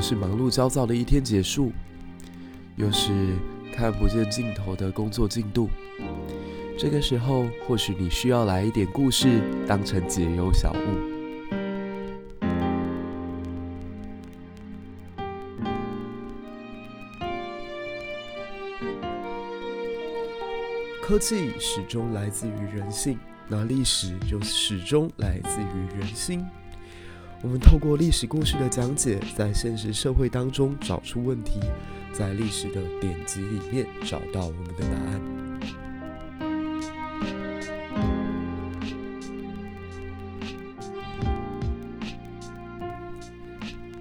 是忙碌焦躁的一天结束，又是看不见尽头的工作进度。这个时候，或许你需要来一点故事，当成解忧小物。科技始终来自于人性，那历史就始终来自于人心。我们透过历史故事的讲解，在现实社会当中找出问题，在历史的典籍里面找到我们的答案。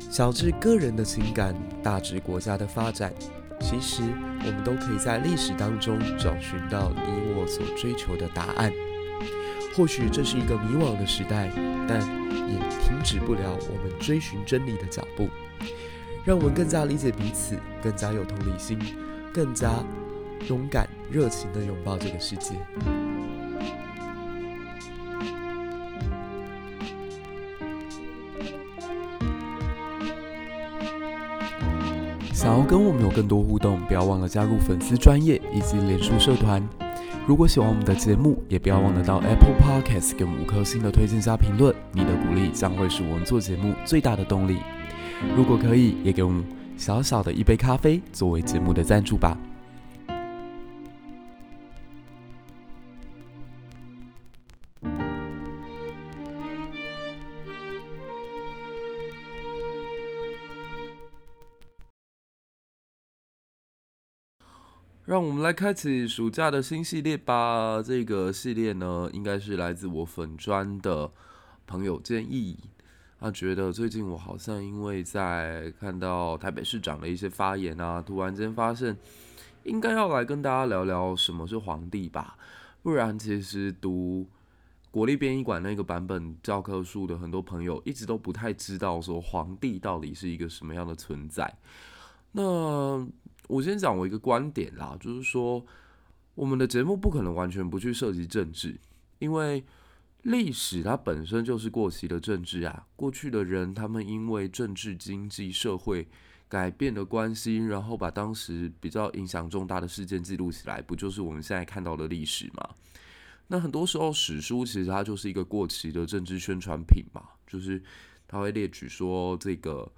小至个人的情感，大至国家的发展。其实，我们都可以在历史当中找寻到你我所追求的答案。或许这是一个迷惘的时代，但也停止不了我们追寻真理的脚步。让我们更加理解彼此，更加有同理心，更加勇敢、热情地拥抱这个世界。想要跟我们有更多互动，不要忘了加入粉丝专业以及脸书社团。如果喜欢我们的节目，也不要忘了到 Apple Podcast 给我们五颗星的推荐加评论。你的鼓励将会是我们做节目最大的动力。如果可以，也给我们小小的一杯咖啡作为节目的赞助吧。让我们来开启暑假的新系列吧。这个系列呢，应该是来自我粉砖的朋友建议。他觉得最近我好像因为在看到台北市长的一些发言啊，突然间发现应该要来跟大家聊聊什么是皇帝吧。不然，其实读国立编译馆那个版本教科书的很多朋友一直都不太知道说皇帝到底是一个什么样的存在。那我先讲我一个观点啦，就是说，我们的节目不可能完全不去涉及政治，因为历史它本身就是过期的政治啊。过去的人他们因为政治、经济、社会改变的关系，然后把当时比较影响重大的事件记录起来，不就是我们现在看到的历史吗？那很多时候史书其实它就是一个过期的政治宣传品嘛，就是它会列举说这个。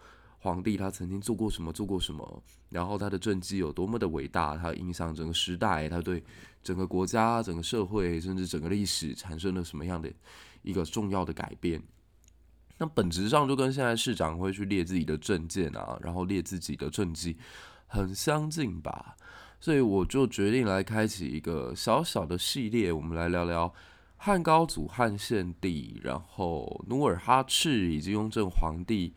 皇帝他曾经做过什么，做过什么，然后他的政绩有多么的伟大，他影响整个时代，他对整个国家、整个社会，甚至整个历史产生了什么样的一个重要的改变？那本质上就跟现在市长会去列自己的政见啊，然后列自己的政绩很相近吧。所以我就决定来开启一个小小的系列，我们来聊聊汉高祖、汉献帝，然后努尔哈赤以及雍正皇帝。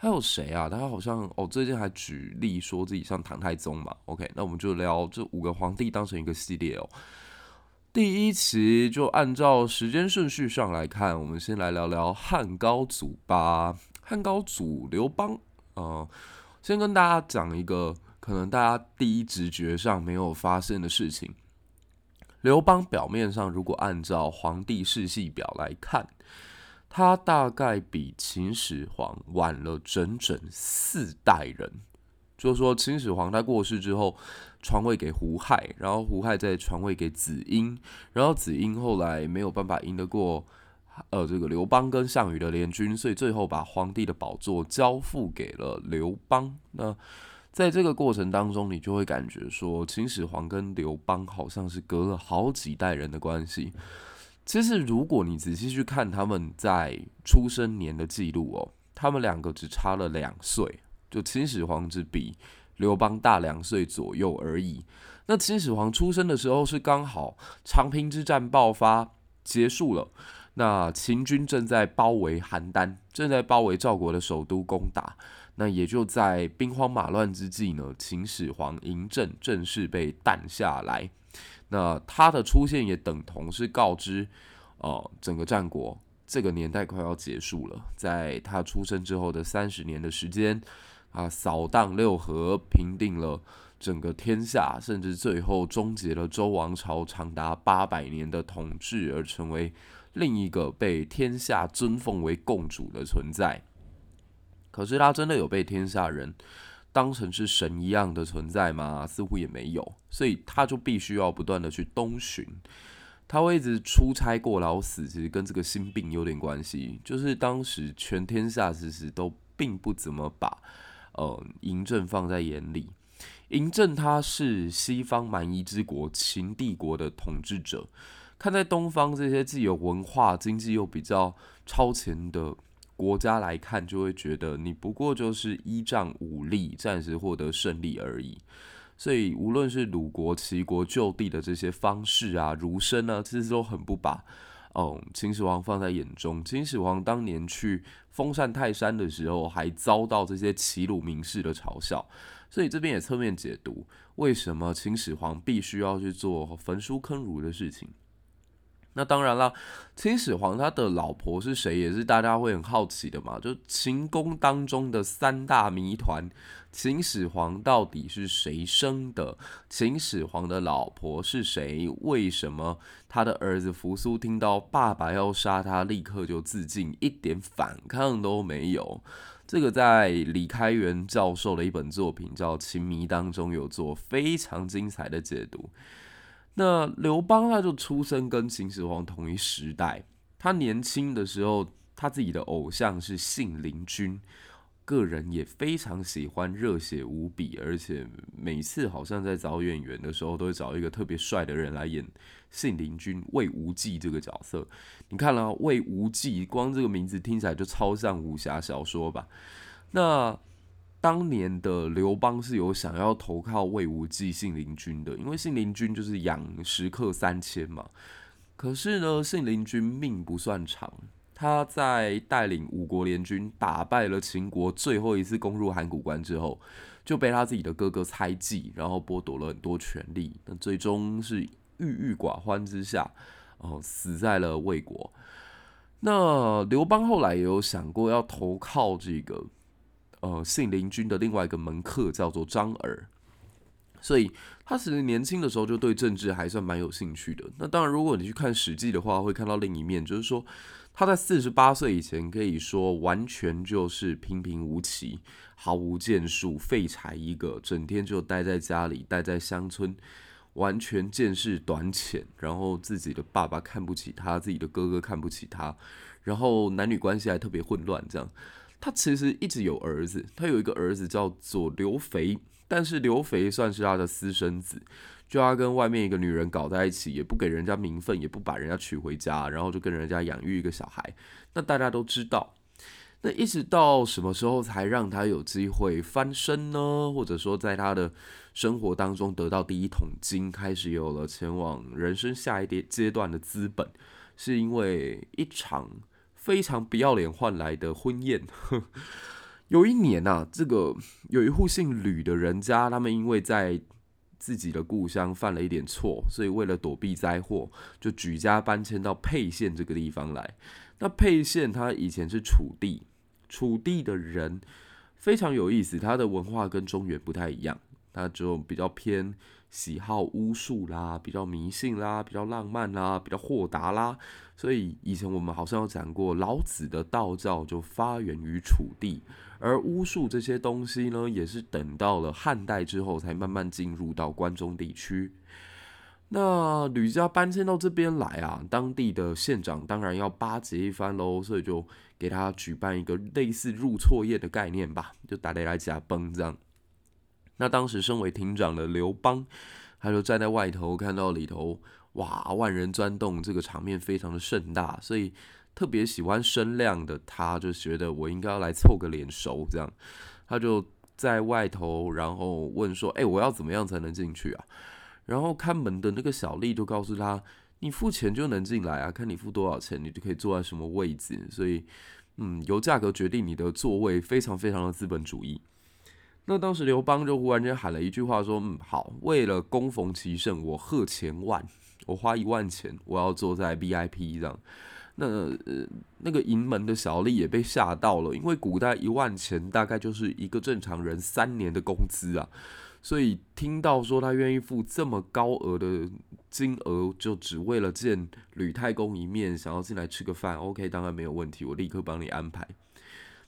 还有谁啊？他好像哦，最近还举例说自己像唐太宗嘛。OK，那我们就聊这五个皇帝当成一个系列哦。第一期就按照时间顺序上来看，我们先来聊聊汉高祖吧。汉高祖刘邦，呃，先跟大家讲一个可能大家第一直觉上没有发现的事情。刘邦表面上如果按照皇帝世系表来看。他大概比秦始皇晚了整整四代人，就是说秦始皇他过世之后传位给胡亥，然后胡亥再传位给子婴，然后子婴后来没有办法赢得过呃这个刘邦跟项羽的联军，所以最后把皇帝的宝座交付给了刘邦。那在这个过程当中，你就会感觉说秦始皇跟刘邦好像是隔了好几代人的关系。其实，如果你仔细去看他们在出生年的记录哦，他们两个只差了两岁，就秦始皇只比刘邦大两岁左右而已。那秦始皇出生的时候是刚好长平之战爆发结束了，那秦军正在包围邯郸，正在包围赵国的首都攻打。那也就在兵荒马乱之际呢，秦始皇嬴政正式被诞下来。那他的出现也等同是告知，呃，整个战国这个年代快要结束了。在他出生之后的三十年的时间，啊，扫荡六合，平定了整个天下，甚至最后终结了周王朝长达八百年的统治，而成为另一个被天下尊奉为共主的存在。可是他真的有被天下人当成是神一样的存在吗？似乎也没有，所以他就必须要不断的去东巡。他会一直出差过劳死，其实跟这个心病有点关系。就是当时全天下其实都并不怎么把呃嬴政放在眼里。嬴政他是西方蛮夷之国秦帝国的统治者，看在东方这些既有文化、经济又比较超前的国家来看，就会觉得你不过就是依仗武力暂时获得胜利而已。所以，无论是鲁国、齐国就地的这些方士啊、儒生啊，其实都很不把哦秦始皇放在眼中。秦始皇当年去封禅泰山的时候，还遭到这些齐鲁名士的嘲笑。所以这边也侧面解读，为什么秦始皇必须要去做焚书坑儒的事情。那当然了，秦始皇他的老婆是谁，也是大家会很好奇的嘛。就秦宫当中的三大谜团：秦始皇到底是谁生的？秦始皇的老婆是谁？为什么他的儿子扶苏听到爸爸要杀他，立刻就自尽，一点反抗都没有？这个在李开元教授的一本作品叫《秦谜》当中有做非常精彩的解读。那刘邦他就出生跟秦始皇同一时代，他年轻的时候，他自己的偶像是信陵君，个人也非常喜欢，热血无比，而且每次好像在找演员的时候，都会找一个特别帅的人来演信陵君魏无忌这个角色。你看了魏无忌，光这个名字听起来就超像武侠小说吧？那。当年的刘邦是有想要投靠魏无忌、信陵君的，因为信陵君就是养食客三千嘛。可是呢，信陵君命不算长，他在带领五国联军打败了秦国，最后一次攻入函谷关之后，就被他自己的哥哥猜忌，然后剥夺了很多权力，那最终是郁郁寡欢之下，哦，死在了魏国。那刘邦后来也有想过要投靠这个。呃，信陵君的另外一个门客叫做张耳，所以他其实年轻的时候就对政治还算蛮有兴趣的。那当然，如果你去看《史记》的话，会看到另一面，就是说他在四十八岁以前，可以说完全就是平平无奇，毫无建树，废柴一个，整天就待在家里，待在乡村，完全见识短浅，然后自己的爸爸看不起他，自己的哥哥看不起他，然后男女关系还特别混乱，这样。他其实一直有儿子，他有一个儿子叫做刘肥，但是刘肥算是他的私生子，就他跟外面一个女人搞在一起，也不给人家名分，也不把人家娶回家，然后就跟人家养育一个小孩。那大家都知道，那一直到什么时候才让他有机会翻身呢？或者说，在他的生活当中得到第一桶金，开始有了前往人生下一阶阶段的资本，是因为一场。非常不要脸换来的婚宴。有一年啊，这个有一户姓吕的人家，他们因为在自己的故乡犯了一点错，所以为了躲避灾祸，就举家搬迁到沛县这个地方来。那沛县它以前是楚地，楚地的人非常有意思，他的文化跟中原不太一样，他就比较偏。喜好巫术啦，比较迷信啦，比较浪漫啦，比较豁达啦，所以以前我们好像有讲过，老子的道教就发源于楚地，而巫术这些东西呢，也是等到了汉代之后才慢慢进入到关中地区。那吕家搬迁到这边来啊，当地的县长当然要巴结一番喽，所以就给他举办一个类似入错宴的概念吧，就打雷来加崩这样。那当时身为亭长的刘邦，他就站在外头，看到里头哇，万人钻洞，这个场面非常的盛大，所以特别喜欢声量的他，就觉得我应该要来凑个脸熟，这样，他就在外头，然后问说：“哎，我要怎么样才能进去啊？”然后看门的那个小丽就告诉他：“你付钱就能进来啊，看你付多少钱，你就可以坐在什么位置。”所以，嗯，由价格决定你的座位，非常非常的资本主义。那当时刘邦就忽然间喊了一句话说：“嗯，好，为了恭逢其盛，我贺千万，我花一万钱，我要坐在 VIP 这样。那”那，个迎门的小丽也被吓到了，因为古代一万钱大概就是一个正常人三年的工资啊，所以听到说他愿意付这么高额的金额，就只为了见吕太公一面，想要进来吃个饭，OK，当然没有问题，我立刻帮你安排。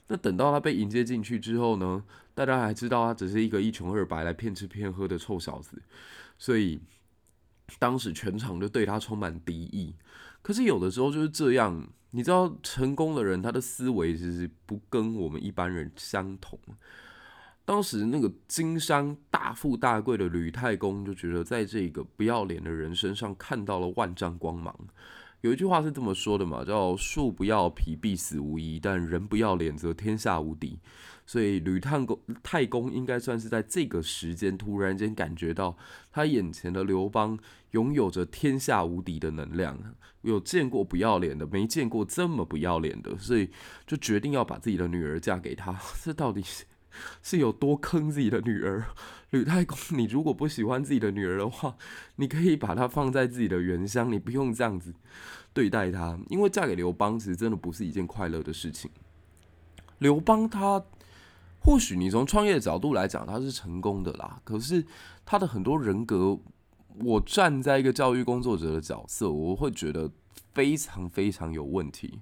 那等到他被迎接进去之后呢，大家还知道他只是一个一穷二白来骗吃骗喝的臭小子，所以当时全场就对他充满敌意。可是有的时候就是这样，你知道，成功的人他的思维其实不跟我们一般人相同。当时那个经商大富大贵的吕太公就觉得，在这个不要脸的人身上看到了万丈光芒。有一句话是这么说的嘛，叫“树不要皮，必死无疑；但人不要脸，则天下无敌。”所以吕太公太公应该算是在这个时间突然间感觉到，他眼前的刘邦拥有着天下无敌的能量，有见过不要脸的，没见过这么不要脸的，所以就决定要把自己的女儿嫁给他。这到底是？是有多坑自己的女儿，吕太公，你如果不喜欢自己的女儿的话，你可以把她放在自己的原乡，你不用这样子对待她。因为嫁给刘邦，其实真的不是一件快乐的事情。刘邦他或许你从创业的角度来讲，他是成功的啦，可是他的很多人格，我站在一个教育工作者的角色，我会觉得非常非常有问题。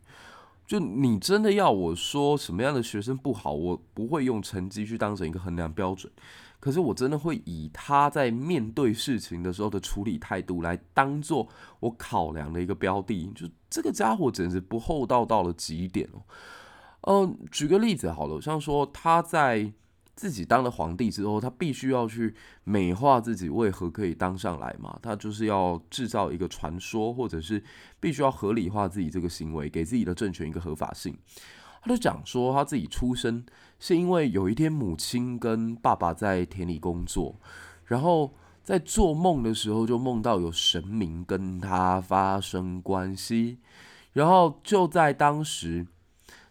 就你真的要我说什么样的学生不好，我不会用成绩去当成一个衡量标准，可是我真的会以他在面对事情的时候的处理态度来当做我考量的一个标的。就这个家伙简直不厚道到了极点哦。嗯，举个例子好了，像说他在。自己当了皇帝之后，他必须要去美化自己为何可以当上来嘛？他就是要制造一个传说，或者是必须要合理化自己这个行为，给自己的政权一个合法性。他就讲说，他自己出生是因为有一天母亲跟爸爸在田里工作，然后在做梦的时候就梦到有神明跟他发生关系，然后就在当时。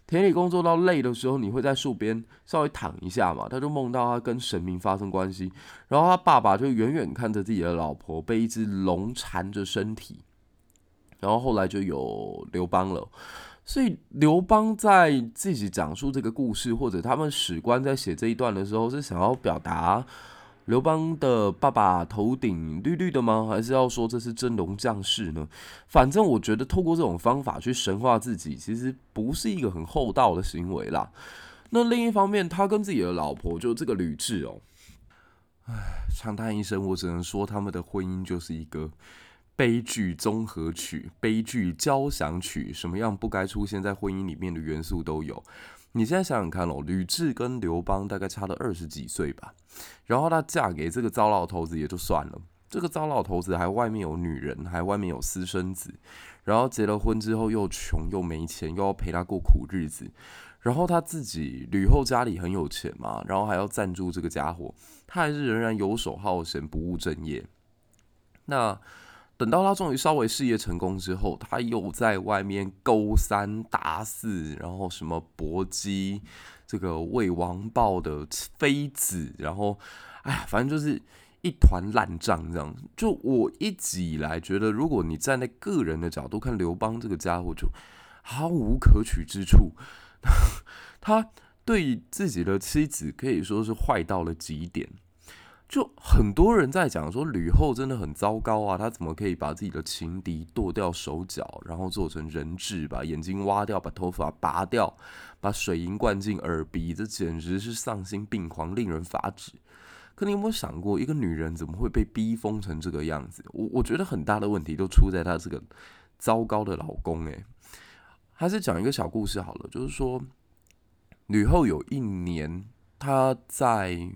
田里工作到累的时候，你会在树边稍微躺一下嘛？他就梦到他跟神明发生关系，然后他爸爸就远远看着自己的老婆被一只龙缠着身体，然后后来就有刘邦了。所以刘邦在自己讲述这个故事，或者他们史官在写这一段的时候，是想要表达。刘邦的爸爸头顶绿绿的吗？还是要说这是真龙降世呢？反正我觉得透过这种方法去神化自己，其实不是一个很厚道的行为啦。那另一方面，他跟自己的老婆就这个吕雉哦，唉，长叹一声，我只能说他们的婚姻就是一个悲剧综合曲、悲剧交响曲，什么样不该出现在婚姻里面的元素都有。你现在想想看哦，吕雉跟刘邦大概差了二十几岁吧，然后她嫁给这个糟老头子也就算了，这个糟老头子还外面有女人，还外面有私生子，然后结了婚之后又穷又没钱，又要陪他过苦日子，然后他自己吕后家里很有钱嘛，然后还要赞助这个家伙，他还是仍然游手好闲，不务正业，那。等到他终于稍微事业成功之后，他又在外面勾三搭四，然后什么搏击这个为王豹的妃子，然后哎呀，反正就是一团烂账这样。就我一直以来觉得，如果你站在个人的角度看刘邦这个家伙，就毫无可取之处。他对自己的妻子可以说是坏到了极点。就很多人在讲说吕后真的很糟糕啊，她怎么可以把自己的情敌剁掉手脚，然后做成人质，把眼睛挖掉，把头发拔掉，把水银灌进耳鼻，这简直是丧心病狂，令人发指。可你有没有想过，一个女人怎么会被逼疯成这个样子？我我觉得很大的问题都出在她这个糟糕的老公。诶，还是讲一个小故事好了，就是说吕后有一年她在。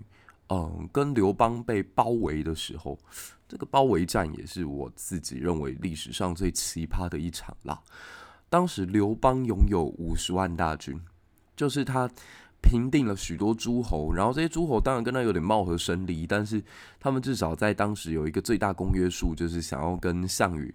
嗯，跟刘邦被包围的时候，这个包围战也是我自己认为历史上最奇葩的一场啦。当时刘邦拥有五十万大军，就是他平定了许多诸侯，然后这些诸侯当然跟他有点貌合神离，但是他们至少在当时有一个最大公约数，就是想要跟项羽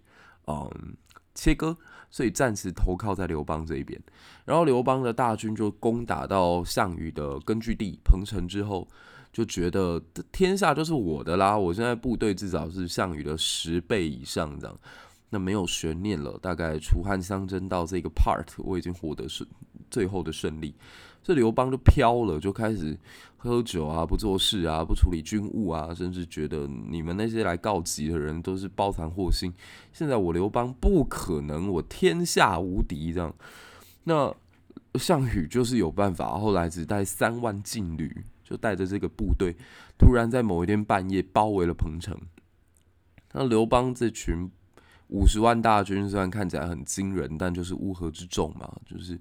嗯切割，所以暂时投靠在刘邦这一边。然后刘邦的大军就攻打到项羽的根据地彭城之后。就觉得天下就是我的啦！我现在部队至少是项羽的十倍以上，这样，那没有悬念了。大概楚汉相争到这个 part，我已经获得胜最后的胜利。这刘邦就飘了，就开始喝酒啊，不做事啊，不处理军务啊，甚至觉得你们那些来告急的人都是包藏祸心。现在我刘邦不可能，我天下无敌这样。那项羽就是有办法，后来只带三万劲旅，就带着这个部队，突然在某一天半夜包围了彭城。那刘邦这群五十万大军虽然看起来很惊人，但就是乌合之众嘛，就是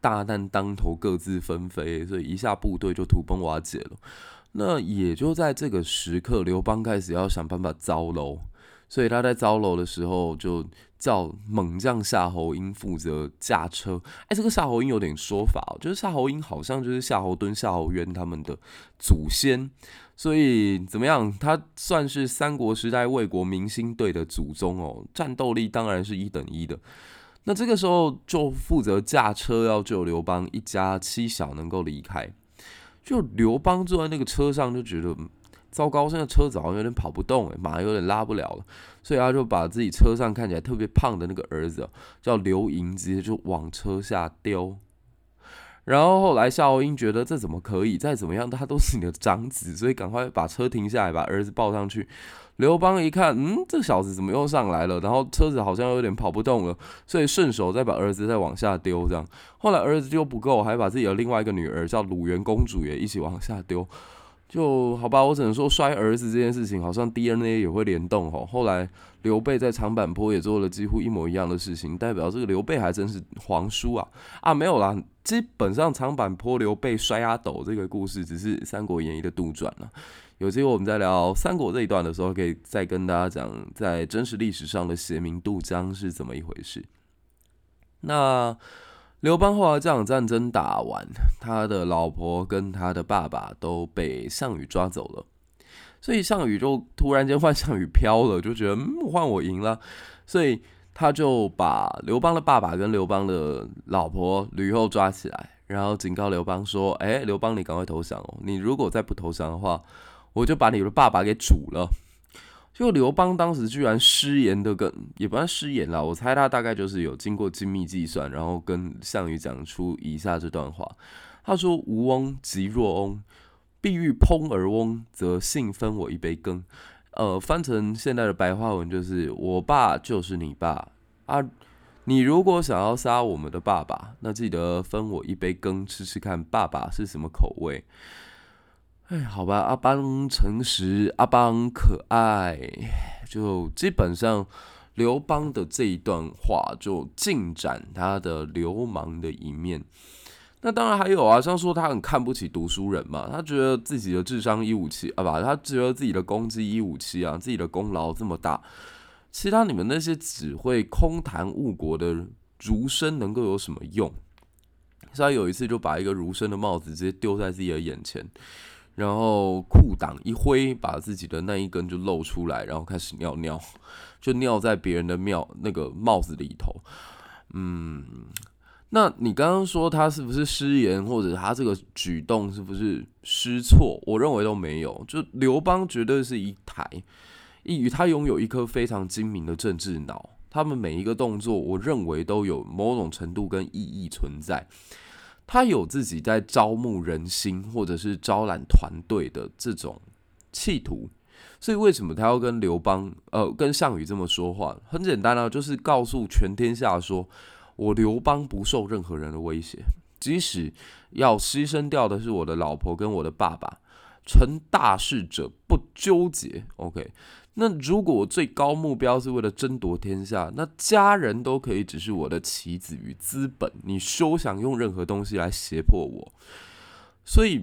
大难当头，各自纷飞，所以一下部队就土崩瓦解了。那也就在这个时刻，刘邦开始要想办法招楼。所以他在招楼的时候，就叫猛将夏侯婴负责驾车。哎，这个夏侯婴有点说法哦，就是夏侯婴好像就是夏侯惇、夏侯渊他们的祖先。所以怎么样，他算是三国时代魏国明星队的祖宗哦，战斗力当然是一等一的。那这个时候就负责驾车要救刘邦一家七小能够离开。就刘邦坐在那个车上就觉得。糟糕，现在车子好像有点跑不动，诶，马有点拉不了了，所以他就把自己车上看起来特别胖的那个儿子叫刘盈，直接就往车下丢。然后后来夏侯婴觉得这怎么可以？再怎么样他都是你的长子，所以赶快把车停下来，把儿子抱上去。刘邦一看，嗯，这小子怎么又上来了？然后车子好像有点跑不动了，所以顺手再把儿子再往下丢。这样，后来儿子丢不够，还把自己的另外一个女儿叫鲁元公主也一起往下丢。就好吧，我只能说摔儿子这件事情好像 DNA 也会联动哦。后来刘备在长坂坡也做了几乎一模一样的事情，代表这个刘备还真是皇叔啊啊！没有啦，基本上长坂坡刘备摔阿斗这个故事只是《三国演义》的杜撰了。有机会我们在聊三国这一段的时候，可以再跟大家讲在真实历史上的协明渡江是怎么一回事。那。刘邦后来这场战争打完，他的老婆跟他的爸爸都被项羽抓走了，所以项羽就突然间换项羽飘了，就觉得嗯，换我赢了，所以他就把刘邦的爸爸跟刘邦的老婆吕后抓起来，然后警告刘邦说：“哎，刘邦，你赶快投降哦！你如果再不投降的话，我就把你的爸爸给煮了。”就刘邦当时居然失言的跟，也不算失言啦，我猜他大概就是有经过精密计算，然后跟项羽讲出以下这段话。他说：“吴翁即若翁，必欲烹而翁，则幸分我一杯羹。”呃，翻成现在的白话文就是：我爸就是你爸啊，你如果想要杀我们的爸爸，那记得分我一杯羹，吃吃看爸爸是什么口味。哎，好吧，阿邦诚实，阿邦可爱，就基本上刘邦的这一段话就尽展他的流氓的一面。那当然还有啊，像说他很看不起读书人嘛，他觉得自己的智商一五七啊吧，他觉得自己的功绩一五七啊，自己的功劳这么大，其他你们那些只会空谈误国的儒生能够有什么用？所以有一次就把一个儒生的帽子直接丢在自己的眼前。然后裤裆一挥，把自己的那一根就露出来，然后开始尿尿，就尿在别人的庙那个帽子里头。嗯，那你刚刚说他是不是失言，或者他这个举动是不是失措？我认为都没有。就刘邦绝对是一台，一他拥有一颗非常精明的政治脑，他们每一个动作，我认为都有某种程度跟意义存在。他有自己在招募人心，或者是招揽团队的这种企图，所以为什么他要跟刘邦，呃，跟项羽这么说话？很简单啊，就是告诉全天下说，我刘邦不受任何人的威胁，即使要牺牲掉的是我的老婆跟我的爸爸，成大事者不纠结。OK。那如果我最高目标是为了争夺天下，那家人都可以只是我的棋子与资本，你休想用任何东西来胁迫我。所以，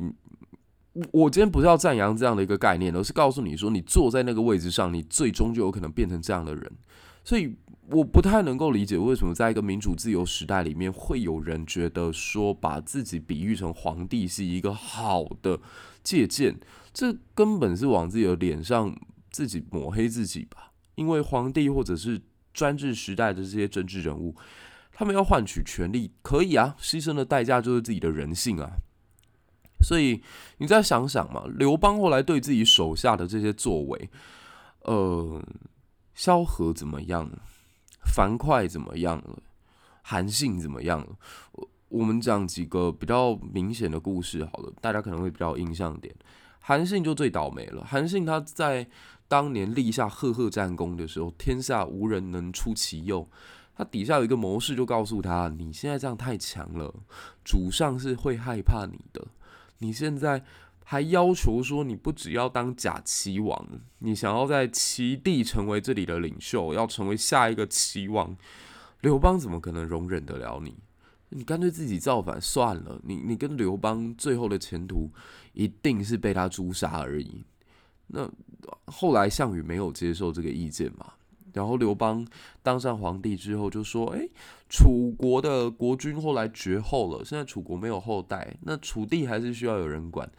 我今天不是要赞扬这样的一个概念，而是告诉你说，你坐在那个位置上，你最终就有可能变成这样的人。所以，我不太能够理解为什么在一个民主自由时代里面，会有人觉得说把自己比喻成皇帝是一个好的借鉴，这根本是往自己的脸上。自己抹黑自己吧，因为皇帝或者是专制时代的这些政治人物，他们要换取权力，可以啊，牺牲的代价就是自己的人性啊。所以你再想想嘛，刘邦后来对自己手下的这些作为，呃，萧何怎么样？樊哙怎么样了？韩信怎么样了？我们讲几个比较明显的故事好了，大家可能会比较印象点。韩信就最倒霉了，韩信他在。当年立下赫赫战功的时候，天下无人能出其右。他底下有一个谋士就告诉他：“你现在这样太强了，主上是会害怕你的。你现在还要求说你不只要当假齐王，你想要在齐地成为这里的领袖，要成为下一个齐王，刘邦怎么可能容忍得了你？你干脆自己造反算了。你你跟刘邦最后的前途一定是被他诛杀而已。那后来项羽没有接受这个意见嘛？”然后刘邦当上皇帝之后就说：“哎，楚国的国君后来绝后了，现在楚国没有后代，那楚地还是需要有人管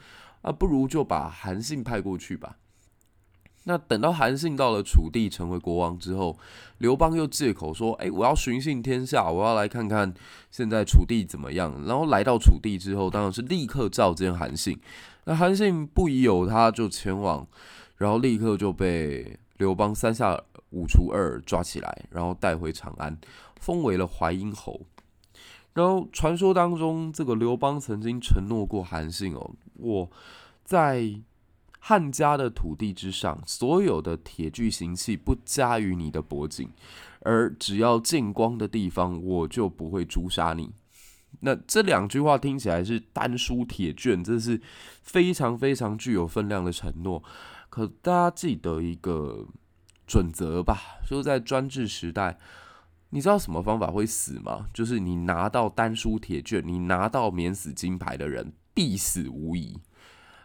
啊，不如就把韩信派过去吧。”那等到韩信到了楚地成为国王之后，刘邦又借口说：“哎，我要巡幸天下，我要来看看现在楚地怎么样。”然后来到楚地之后，当然是立刻召见韩信。那韩信不疑有他，就前往，然后立刻就被刘邦三下。五除二抓起来，然后带回长安，封为了淮阴侯。然后传说当中，这个刘邦曾经承诺过韩信哦，我在汉家的土地之上，所有的铁具行器不加于你的脖颈，而只要见光的地方，我就不会诛杀你。那这两句话听起来是丹书铁卷，这是非常非常具有分量的承诺。可大家记得一个。准则吧，就是在专制时代，你知道什么方法会死吗？就是你拿到丹书铁卷，你拿到免死金牌的人必死无疑。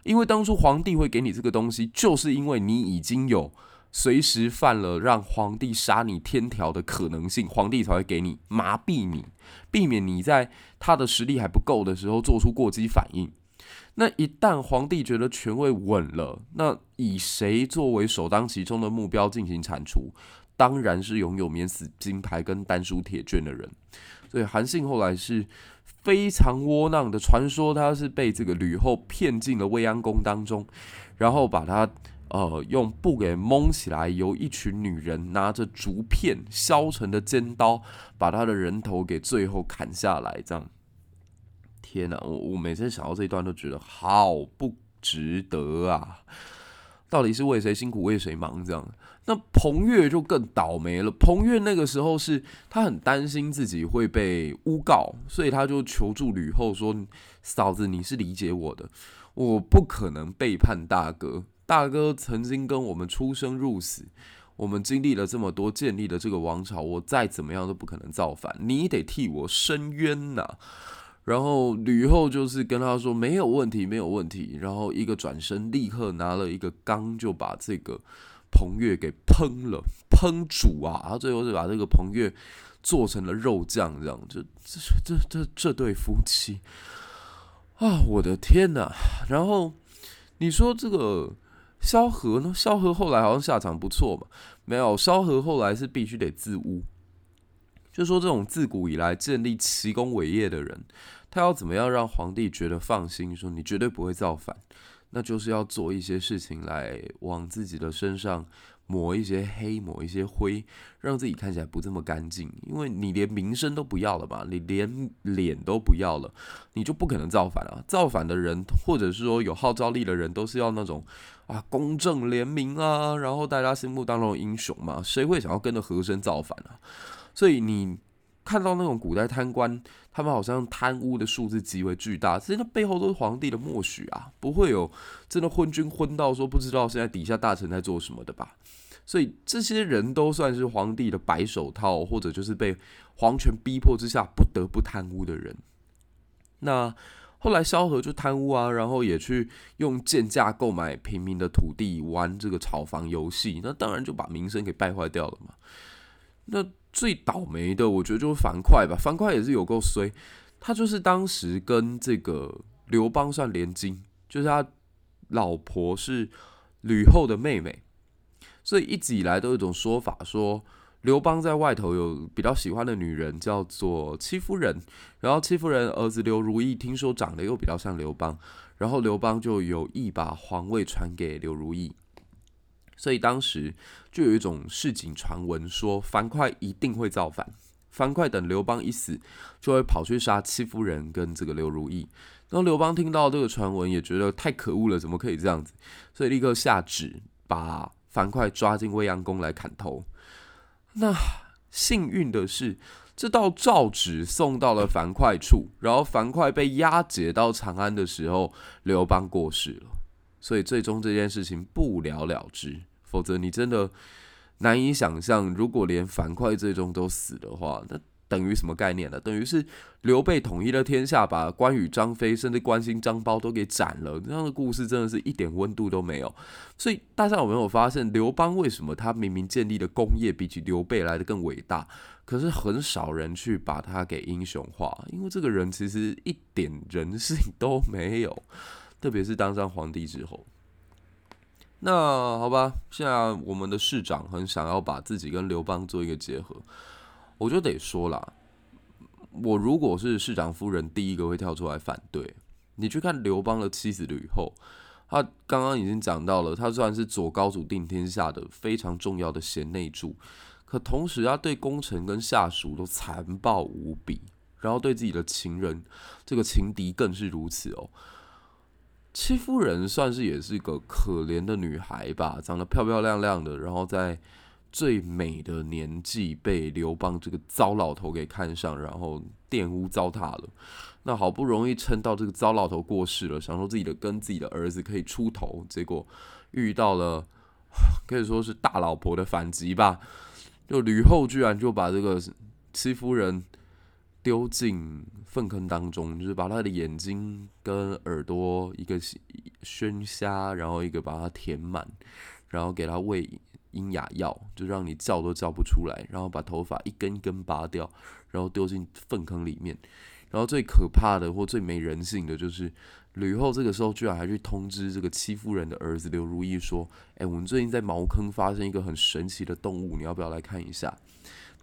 因为当初皇帝会给你这个东西，就是因为你已经有随时犯了让皇帝杀你天条的可能性，皇帝才会给你麻痹你，避免你在他的实力还不够的时候做出过激反应。那一旦皇帝觉得权位稳了，那以谁作为首当其冲的目标进行铲除？当然是拥有免死金牌跟丹书铁卷的人。所以韩信后来是非常窝囊的，传说他是被这个吕后骗进了未央宫当中，然后把他呃用布给蒙起来，由一群女人拿着竹片削成的尖刀，把他的人头给最后砍下来，这样。天哪，我我每次想到这一段都觉得好不值得啊！到底是为谁辛苦为谁忙这样？那彭越就更倒霉了。彭越那个时候是他很担心自己会被诬告，所以他就求助吕后说：“嫂子，你是理解我的，我不可能背叛大哥。大哥曾经跟我们出生入死，我们经历了这么多，建立了这个王朝，我再怎么样都不可能造反。你得替我伸冤呐！”然后吕后就是跟他说没有问题，没有问题。然后一个转身，立刻拿了一个缸，就把这个彭越给烹了，烹煮啊。然后最后是把这个彭越做成了肉酱，这样。这这这这这对夫妻啊，我的天哪！然后你说这个萧何呢？萧何后来好像下场不错嘛。没有，萧何后来是必须得自污。就说这种自古以来建立奇功伟业的人，他要怎么样让皇帝觉得放心，说你绝对不会造反，那就是要做一些事情来往自己的身上抹一些黑，抹一些灰，让自己看起来不这么干净。因为你连名声都不要了吧，你连脸都不要了，你就不可能造反啊！造反的人，或者是说有号召力的人，都是要那种啊公正廉明啊，然后大家心目当中的英雄嘛，谁会想要跟着和珅造反啊？所以你看到那种古代贪官，他们好像贪污的数字极为巨大，其实那背后都是皇帝的默许啊，不会有真的昏君昏到说不知道现在底下大臣在做什么的吧？所以这些人都算是皇帝的白手套，或者就是被皇权逼迫之下不得不贪污的人。那后来萧何就贪污啊，然后也去用贱价购买平民的土地，玩这个炒房游戏，那当然就把名声给败坏掉了嘛。那最倒霉的，我觉得就是樊哙吧。樊哙也是有够衰，他就是当时跟这个刘邦算连襟，就是他老婆是吕后的妹妹，所以一直以来都有一种说法说，刘邦在外头有比较喜欢的女人叫做戚夫人，然后戚夫人儿子刘如意听说长得又比较像刘邦，然后刘邦就有意把皇位传给刘如意。所以当时就有一种市井传闻说，樊哙一定会造反。樊哙等刘邦一死，就会跑去杀戚夫人跟这个刘如意。然后刘邦听到这个传闻，也觉得太可恶了，怎么可以这样子？所以立刻下旨把樊哙抓进未央宫来砍头。那幸运的是，这道诏旨送到了樊哙处，然后樊哙被押解到长安的时候，刘邦过世了，所以最终这件事情不了了之。否则你真的难以想象，如果连樊哙最终都死的话，那。等于什么概念呢？等于是刘备统一了天下，把关羽、张飞甚至关兴、张苞都给斩了。这样的故事真的是一点温度都没有。所以大家有没有发现，刘邦为什么他明明建立的功业比起刘备来的更伟大，可是很少人去把他给英雄化？因为这个人其实一点人性都没有，特别是当上皇帝之后。那好吧，现在我们的市长很想要把自己跟刘邦做一个结合。我就得说啦，我如果是市长夫人，第一个会跳出来反对。你去看刘邦的妻子吕后，他刚刚已经讲到了，他虽然是左高祖定天下的非常重要的贤内助，可同时他对功臣跟下属都残暴无比，然后对自己的情人，这个情敌更是如此哦。戚夫人算是也是一个可怜的女孩吧，长得漂漂亮亮的，然后在。最美的年纪被刘邦这个糟老头给看上，然后玷污糟蹋了。那好不容易撑到这个糟老头过世了，想说自己的跟自己的儿子可以出头，结果遇到了 可以说是大老婆的反击吧。就吕后居然就把这个戚夫人丢进粪坑当中，就是把他的眼睛跟耳朵一个熏瞎，然后一个把它填满，然后给他喂。阴哑药就让你叫都叫不出来，然后把头发一根一根拔掉，然后丢进粪坑里面。然后最可怕的或最没人性的就是吕后这个时候居然还去通知这个戚夫人的儿子刘如意说：“哎，我们最近在茅坑发现一个很神奇的动物，你要不要来看一下？”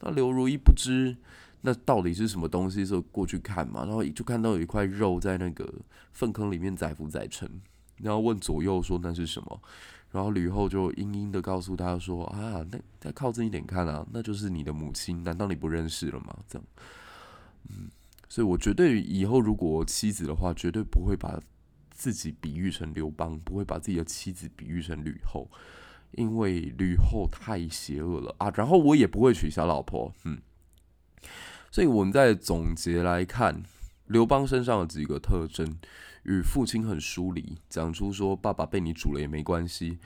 那刘如意不知那到底是什么东西，就过去看嘛，然后就看到有一块肉在那个粪坑里面载浮载沉，然后问左右说那是什么？然后吕后就嘤嘤的告诉他说：“啊，那再靠近一点看啊，那就是你的母亲，难道你不认识了吗？”这样，嗯，所以我绝对以后如果妻子的话，绝对不会把自己比喻成刘邦，不会把自己的妻子比喻成吕后，因为吕后太邪恶了啊。然后我也不会娶小老婆，嗯。所以我们再总结来看，刘邦身上的几个特征。与父亲很疏离，讲出说爸爸被你煮了也没关系，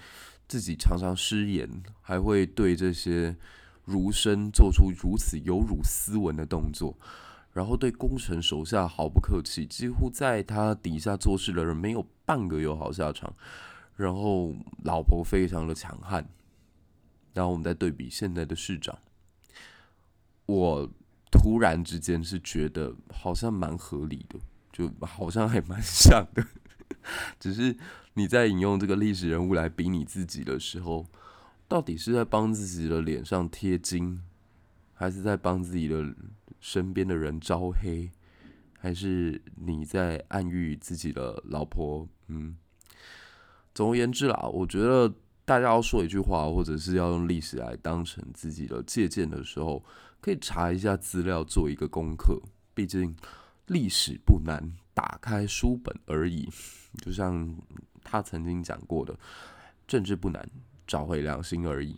自己常常失言，还会对这些儒生做出如此有辱斯文的动作，然后对功臣手下毫不客气，几乎在他底下做事的人没有半个有好下场，然后老婆非常的强悍，然后我们再对比现在的市长，我突然之间是觉得好像蛮合理的。就好像还蛮像的，只是你在引用这个历史人物来比你自己的时候，到底是在帮自己的脸上贴金，还是在帮自己的身边的人招黑，还是你在暗喻自己的老婆？嗯，总而言之啦，我觉得大家要说一句话，或者是要用历史来当成自己的借鉴的时候，可以查一下资料，做一个功课，毕竟。历史不难，打开书本而已。就像他曾经讲过的，政治不难，找回良心而已。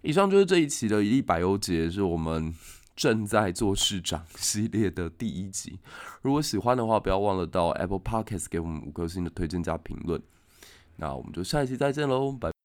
以上就是这一期的一粒百忧解，是我们正在做市长系列的第一集。如果喜欢的话，不要忘了到 Apple Podcast 给我们五颗星的推荐加评论。那我们就下一期再见喽，拜拜。